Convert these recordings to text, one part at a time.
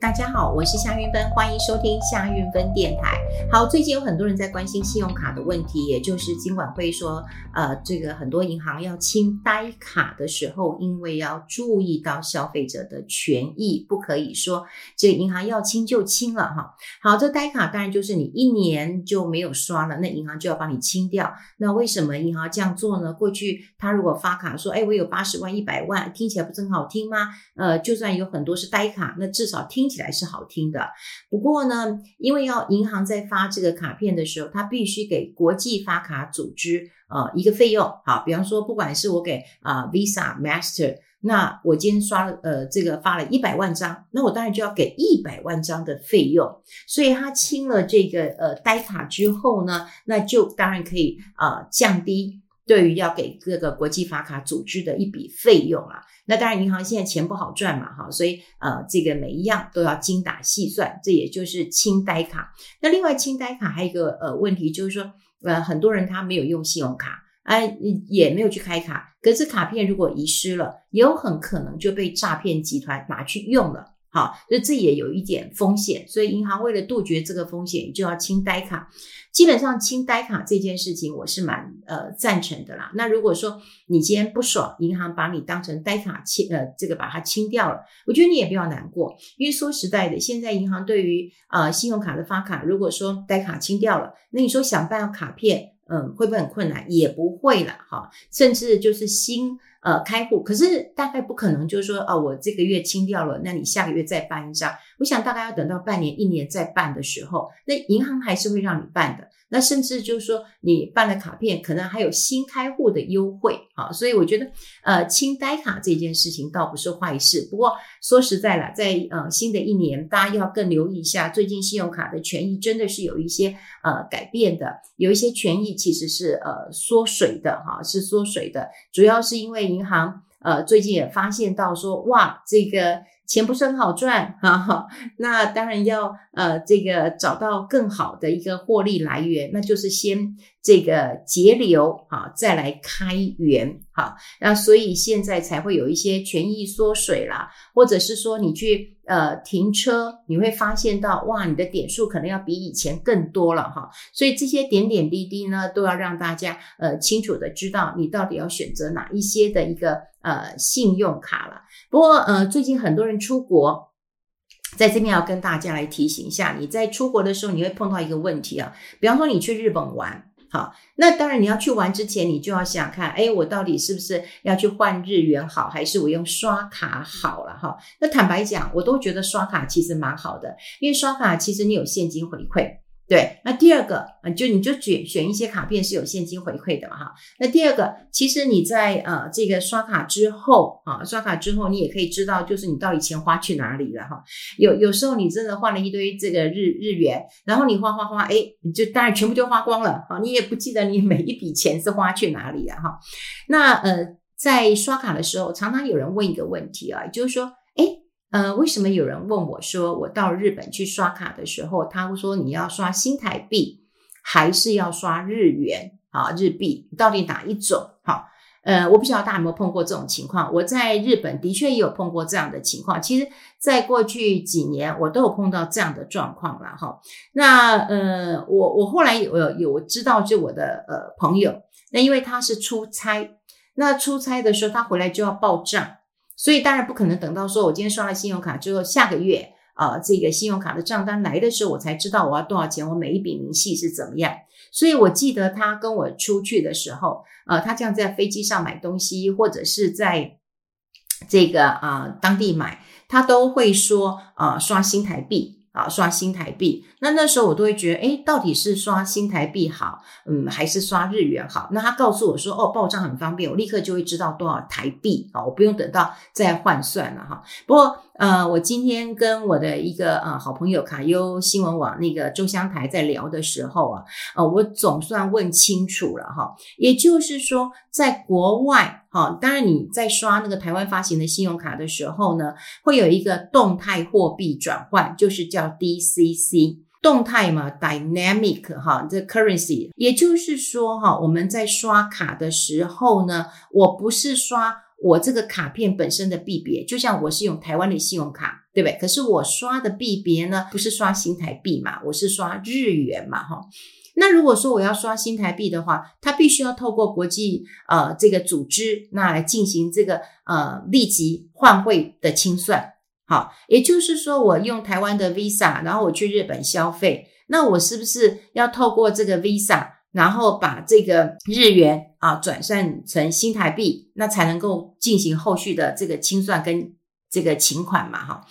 大家好，我是夏韵芬，欢迎收听夏韵芬电台。好，最近有很多人在关心信用卡的问题，也就是金管会说，呃，这个很多银行要清呆卡的时候，因为要注意到消费者的权益，不可以说这个银行要清就清了哈。好，这呆卡当然就是你一年就没有刷了，那银行就要帮你清掉。那为什么银行这样做呢？过去他如果发卡说，哎，我有八十万、一百万，听起来不是很好听吗？呃，就算有很多是呆卡，那至少听起来是好听的，不过呢，因为要银行在发这个卡片的时候，它必须给国际发卡组织呃一个费用。好，比方说，不管是我给啊、Visa、Master，那我今天刷了呃这个发了一百万张，那我当然就要给一百万张的费用。所以他清了这个呃呆卡之后呢，那就当然可以啊、降低对于要给各个国际发卡组织的一笔费用啊。那当然，银行现在钱不好赚嘛，哈，所以呃，这个每一样都要精打细算，这也就是清呆卡。那另外清呆卡还有一个呃问题，就是说呃，很多人他没有用信用卡，哎，也没有去开卡，可是卡片如果遗失了，也有很可能就被诈骗集团拿去用了。好，所以这也有一点风险，所以银行为了杜绝这个风险，就要清呆卡。基本上清呆卡这件事情，我是蛮呃赞成的啦。那如果说你今天不爽，银行把你当成呆卡清呃这个把它清掉了，我觉得你也不要难过，因为说实在的，现在银行对于呃信用卡的发卡，如果说呆卡清掉了，那你说想办卡片，嗯，会不会很困难？也不会了哈，甚至就是新。呃，开户可是大概不可能，就是说，哦，我这个月清掉了，那你下个月再办一张。我想大概要等到半年、一年再办的时候，那银行还是会让你办的。那甚至就是说，你办了卡片，可能还有新开户的优惠啊。所以我觉得，呃，清呆卡这件事情倒不是坏事。不过说实在了，在呃新的一年，大家要更留意一下，最近信用卡的权益真的是有一些呃改变的，有一些权益其实是呃缩水的哈，是缩水的，主要是因为银行呃最近也发现到说，哇，这个。钱不是很好赚，哈哈，那当然要呃这个找到更好的一个获利来源，那就是先这个节流啊，再来开源，好，那所以现在才会有一些权益缩水啦，或者是说你去呃停车，你会发现到哇，你的点数可能要比以前更多了哈，所以这些点点滴滴呢，都要让大家呃清楚的知道你到底要选择哪一些的一个呃信用卡了。不过，呃，最近很多人出国，在这边要跟大家来提醒一下，你在出国的时候，你会碰到一个问题啊。比方说，你去日本玩，好，那当然你要去玩之前，你就要想看，哎，我到底是不是要去换日元好，还是我用刷卡好了哈？那坦白讲，我都觉得刷卡其实蛮好的，因为刷卡其实你有现金回馈。对，那第二个啊，就你就选选一些卡片是有现金回馈的嘛哈。那第二个，其实你在呃这个刷卡之后啊，刷卡之后你也可以知道，就是你到底钱花去哪里了哈。有有时候你真的换了一堆这个日日元，然后你花花花，哎，你就当然全部就花光了啊，你也不记得你每一笔钱是花去哪里了哈。那呃，在刷卡的时候，常常有人问一个问题啊，就是说，哎。呃，为什么有人问我说，我到日本去刷卡的时候，他会说你要刷新台币，还是要刷日元啊？日币到底哪一种？好，呃，我不知道大家有没有碰过这种情况。我在日本的确也有碰过这样的情况。其实，在过去几年，我都有碰到这样的状况了哈。那呃，我我后来有有知道，就我的呃朋友，那因为他是出差，那出差的时候他回来就要报账。所以当然不可能等到说我今天刷了信用卡之后，下个月啊、这个信用卡的账单来的时候，我才知道我要多少钱，我每一笔明细是怎么样。所以我记得他跟我出去的时候，呃，他这样在飞机上买东西，或者是在这个啊、当地买，他都会说啊、刷新台币。啊，刷新台币，那那时候我都会觉得，哎，到底是刷新台币好，嗯，还是刷日元好？那他告诉我说，哦，报账很方便，我立刻就会知道多少台币啊，我不用等到再换算了哈。不过，呃，我今天跟我的一个呃好朋友卡优新闻网那个周香台在聊的时候啊，呃，我总算问清楚了哈，也就是说，在国外。哈，当然你在刷那个台湾发行的信用卡的时候呢，会有一个动态货币转换，就是叫 DCC，动态嘛，dynamic 哈，这 currency，也就是说哈，我们在刷卡的时候呢，我不是刷我这个卡片本身的币别，就像我是用台湾的信用卡，对不对？可是我刷的币别呢，不是刷新台币嘛，我是刷日元嘛，哈。那如果说我要刷新台币的话，它必须要透过国际呃这个组织，那来进行这个呃立即换汇的清算。好，也就是说，我用台湾的 Visa，然后我去日本消费，那我是不是要透过这个 Visa，然后把这个日元啊转算成新台币，那才能够进行后续的这个清算跟这个请款嘛？哈，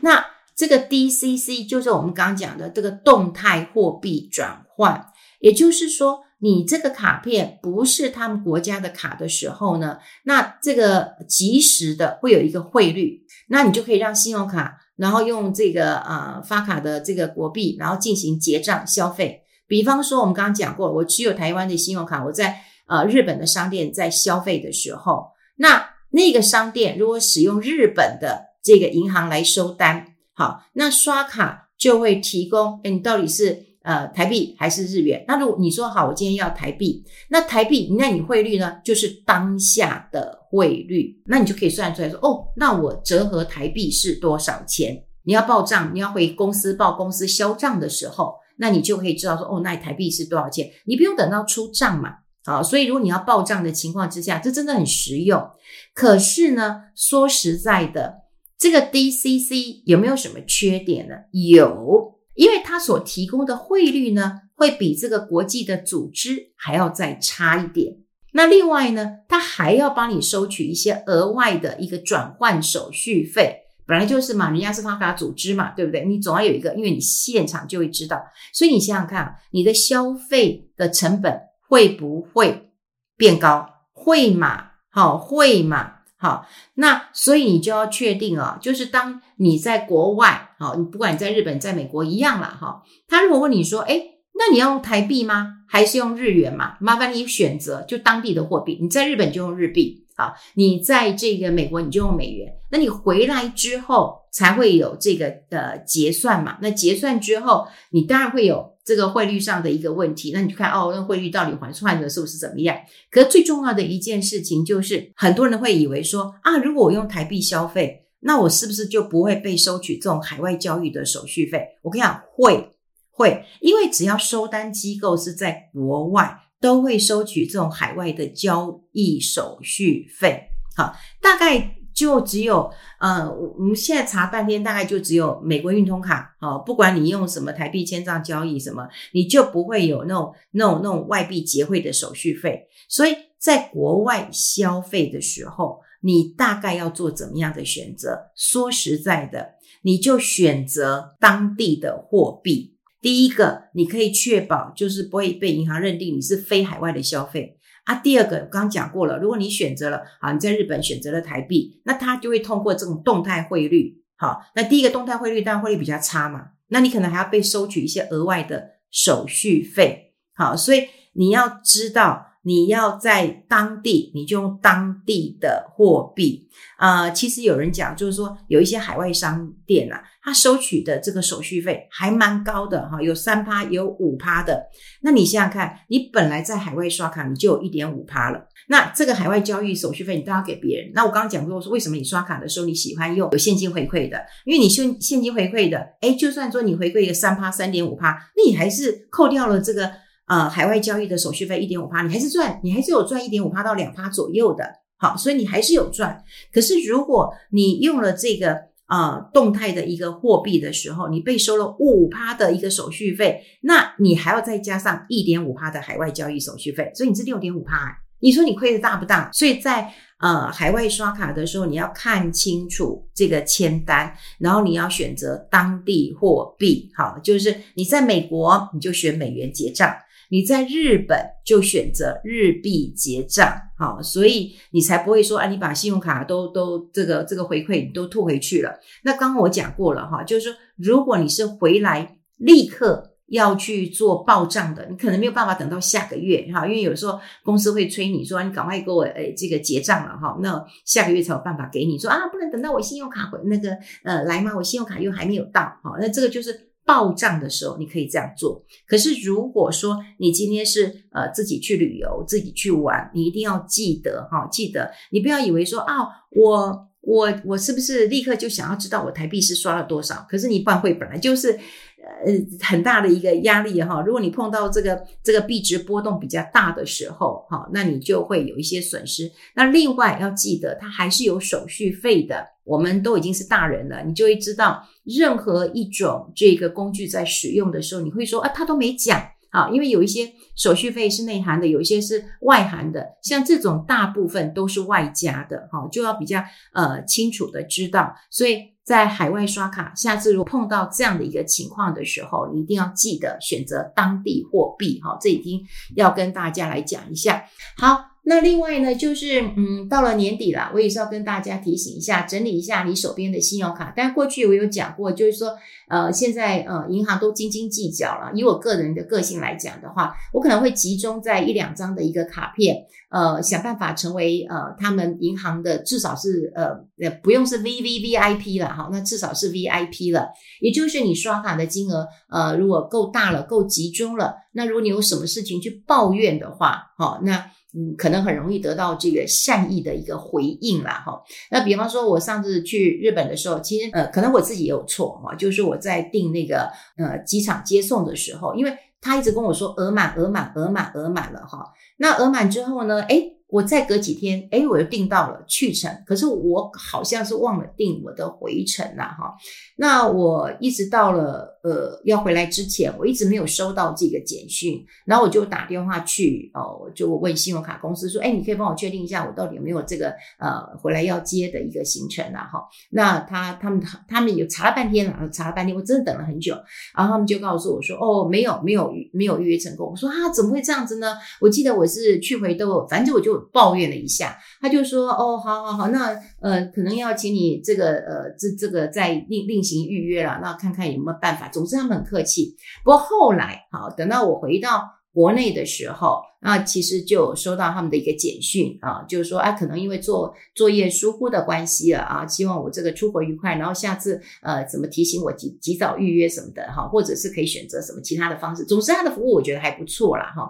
那这个 DCC 就是我们刚刚讲的这个动态货币转换，也就是说，你这个卡片不是他们国家的卡的时候呢，那这个即时的会有一个汇率。那你就可以让信用卡，然后用这个呃发卡的这个国币，然后进行结账消费。比方说，我们刚刚讲过，我持有台湾的信用卡，我在呃日本的商店在消费的时候，那那个商店如果使用日本的这个银行来收单，好，那刷卡就会提供，诶，你到底是。呃，台币还是日元？那如果你说好，我今天要台币，那台币，那你汇率呢？就是当下的汇率，那你就可以算出来说，哦，那我折合台币是多少钱？你要报账，你要回公司报公司销账的时候，那你就可以知道说，哦，那台币是多少钱？你不用等到出账嘛，好，所以如果你要报账的情况之下，这真的很实用。可是呢，说实在的，这个 DCC 有没有什么缺点呢？有。因为它所提供的汇率呢，会比这个国际的组织还要再差一点。那另外呢，它还要帮你收取一些额外的一个转换手续费，本来就是嘛，人家是发卡组织嘛，对不对？你总要有一个，因为你现场就会知道。所以你想想看，你的消费的成本会不会变高？会嘛？好，会嘛？好，那所以你就要确定啊，就是当你在国外，好，你不管你在日本、在美国一样啦，哈。他如果问你说，诶，那你要用台币吗？还是用日元嘛？麻烦你选择就当地的货币。你在日本就用日币，啊，你在这个美国你就用美元。那你回来之后才会有这个呃结算嘛？那结算之后，你当然会有。这个汇率上的一个问题，那你就看哦，那汇率到底换算的是不是怎么样？可最重要的一件事情就是，很多人会以为说啊，如果我用台币消费，那我是不是就不会被收取这种海外交易的手续费？我跟你讲，会会，因为只要收单机构是在国外，都会收取这种海外的交易手续费。好，大概。就只有呃，我们现在查半天，大概就只有美国运通卡哦，不管你用什么台币签账交易什么，你就不会有那种那种那种外币结汇的手续费。所以在国外消费的时候，你大概要做怎么样的选择？说实在的，你就选择当地的货币。第一个，你可以确保就是不会被银行认定你是非海外的消费。啊，第二个我刚刚讲过了，如果你选择了啊，你在日本选择了台币，那它就会通过这种动态汇率，好，那第一个动态汇率当然汇率比较差嘛，那你可能还要被收取一些额外的手续费，好，所以你要知道。你要在当地，你就用当地的货币。呃，其实有人讲，就是说有一些海外商店啊，它收取的这个手续费还蛮高的哈，有三趴，有五趴的。那你想想看，你本来在海外刷卡，你就有一点五趴了。那这个海外交易手续费你都要给别人。那我刚刚讲过说，为什么你刷卡的时候你喜欢用有现金回馈的？因为你现现金回馈的，诶，就算说你回馈一个三趴、三点五趴，那你还是扣掉了这个。呃，海外交易的手续费一点五趴，你还是赚，你还是有赚一点五趴到两趴左右的，好，所以你还是有赚。可是如果你用了这个呃动态的一个货币的时候，你被收了五趴的一个手续费，那你还要再加上一点五趴的海外交易手续费，所以你是六点五趴。你说你亏的大不大？所以在呃海外刷卡的时候，你要看清楚这个签单，然后你要选择当地货币，好，就是你在美国你就选美元结账。你在日本就选择日币结账，好，所以你才不会说，啊，你把信用卡都都这个这个回馈你都吐回去了。那刚刚我讲过了哈，就是说，如果你是回来立刻要去做报账的，你可能没有办法等到下个月哈，因为有时候公司会催你说，你赶快给我诶这个结账了哈，那下个月才有办法给你说啊，不能等到我信用卡回那个呃来吗？我信用卡又还没有到，好，那这个就是。报账的时候，你可以这样做。可是如果说你今天是呃自己去旅游、自己去玩，你一定要记得哈，记得你不要以为说啊，我我我是不是立刻就想要知道我台币是刷了多少？可是你办会本来就是。呃，很大的一个压力哈。如果你碰到这个这个币值波动比较大的时候，哈，那你就会有一些损失。那另外要记得，它还是有手续费的。我们都已经是大人了，你就会知道，任何一种这个工具在使用的时候，你会说啊，他都没讲啊，因为有一些手续费是内含的，有一些是外含的。像这种大部分都是外加的，哈，就要比较呃清楚的知道，所以。在海外刷卡，下次如果碰到这样的一个情况的时候，你一定要记得选择当地货币，哈，这已经要跟大家来讲一下。好。那另外呢，就是嗯，到了年底了，我也是要跟大家提醒一下，整理一下你手边的信用卡。但过去我有讲过，就是说，呃，现在呃，银行都斤斤计较了。以我个人的个性来讲的话，我可能会集中在一两张的一个卡片，呃，想办法成为呃他们银行的至少是呃呃不用是 VVVIP 了哈，那至少是 VIP 了。也就是你刷卡的金额呃如果够大了，够集中了，那如果你有什么事情去抱怨的话，哦那。嗯，可能很容易得到这个善意的一个回应啦，哈。那比方说，我上次去日本的时候，其实呃，可能我自己也有错哈，就是我在订那个呃机场接送的时候，因为他一直跟我说额满、额满、额满、额满了哈。那额满之后呢，诶我再隔几天，诶我又订到了去程，可是我好像是忘了订我的回程了哈。那我一直到了呃要回来之前，我一直没有收到这个简讯，然后我就打电话去哦，就我问信用卡公司说，诶你可以帮我确定一下，我到底有没有这个呃回来要接的一个行程啊哈。那他他们他们有查了半天了，查了半天，我真的等了很久，然后他们就告诉我说，哦没有没有没有预约成功。我说啊怎么会这样子呢？我记得我是去回都，反正我就。抱怨了一下，他就说：“哦，好好好，那呃，可能要请你这个呃，这这个再另另行预约了，那看看有没有办法。总之他们很客气。不过后来，好，等到我回到国内的时候，那其实就收到他们的一个简讯啊，就是说啊，可能因为做作业疏忽的关系了啊，希望我这个出国愉快，然后下次呃，怎么提醒我及及早预约什么的哈，或者是可以选择什么其他的方式。总之，他的服务我觉得还不错啦哈。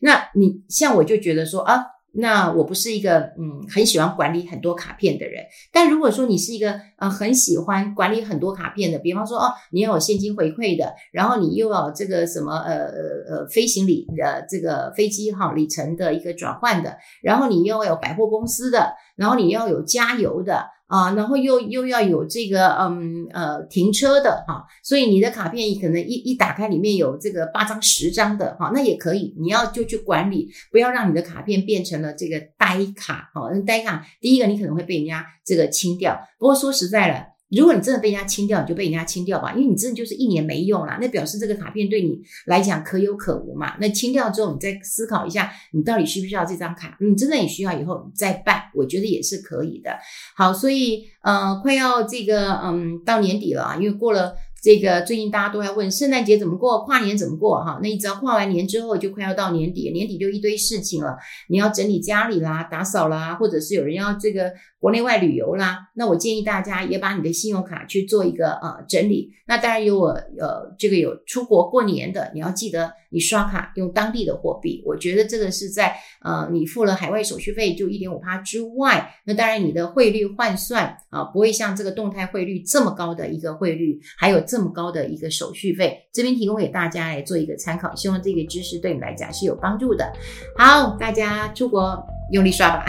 那你像我就觉得说啊。那我不是一个嗯很喜欢管理很多卡片的人，但如果说你是一个呃很喜欢管理很多卡片的，比方说哦，你要有现金回馈的，然后你又要这个什么呃呃呃飞行里的这个飞机哈里程的一个转换的，然后你又有百货公司的，然后你要有加油的。啊，然后又又要有这个嗯呃停车的哈，所以你的卡片可能一一打开里面有这个八张十张的哈，那也可以，你要就去管理，不要让你的卡片变成了这个呆卡哈，呆卡第一个你可能会被人家这个清掉，不过说实在了。如果你真的被人家清掉，你就被人家清掉吧，因为你真的就是一年没用了，那表示这个卡片对你来讲可有可无嘛。那清掉之后，你再思考一下，你到底需不需要这张卡？你真的也需要以后你再办，我觉得也是可以的。好，所以呃，快要这个嗯到年底了啊，因为过了。这个最近大家都在问圣诞节怎么过，跨年怎么过哈？那你只要跨完年之后，就快要到年底，年底就一堆事情了。你要整理家里啦，打扫啦，或者是有人要这个国内外旅游啦。那我建议大家也把你的信用卡去做一个呃整理。那当然有我呃这个有出国过年的，你要记得你刷卡用当地的货币。我觉得这个是在呃你付了海外手续费就一点五趴之外，那当然你的汇率换算啊不会像这个动态汇率这么高的一个汇率，还有。这么高的一个手续费，这边提供给大家来做一个参考，希望这个知识对你来讲是有帮助的。好，大家出国用力刷吧。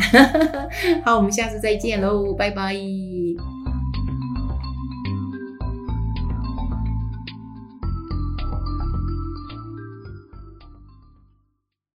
好，我们下次再见喽，拜拜。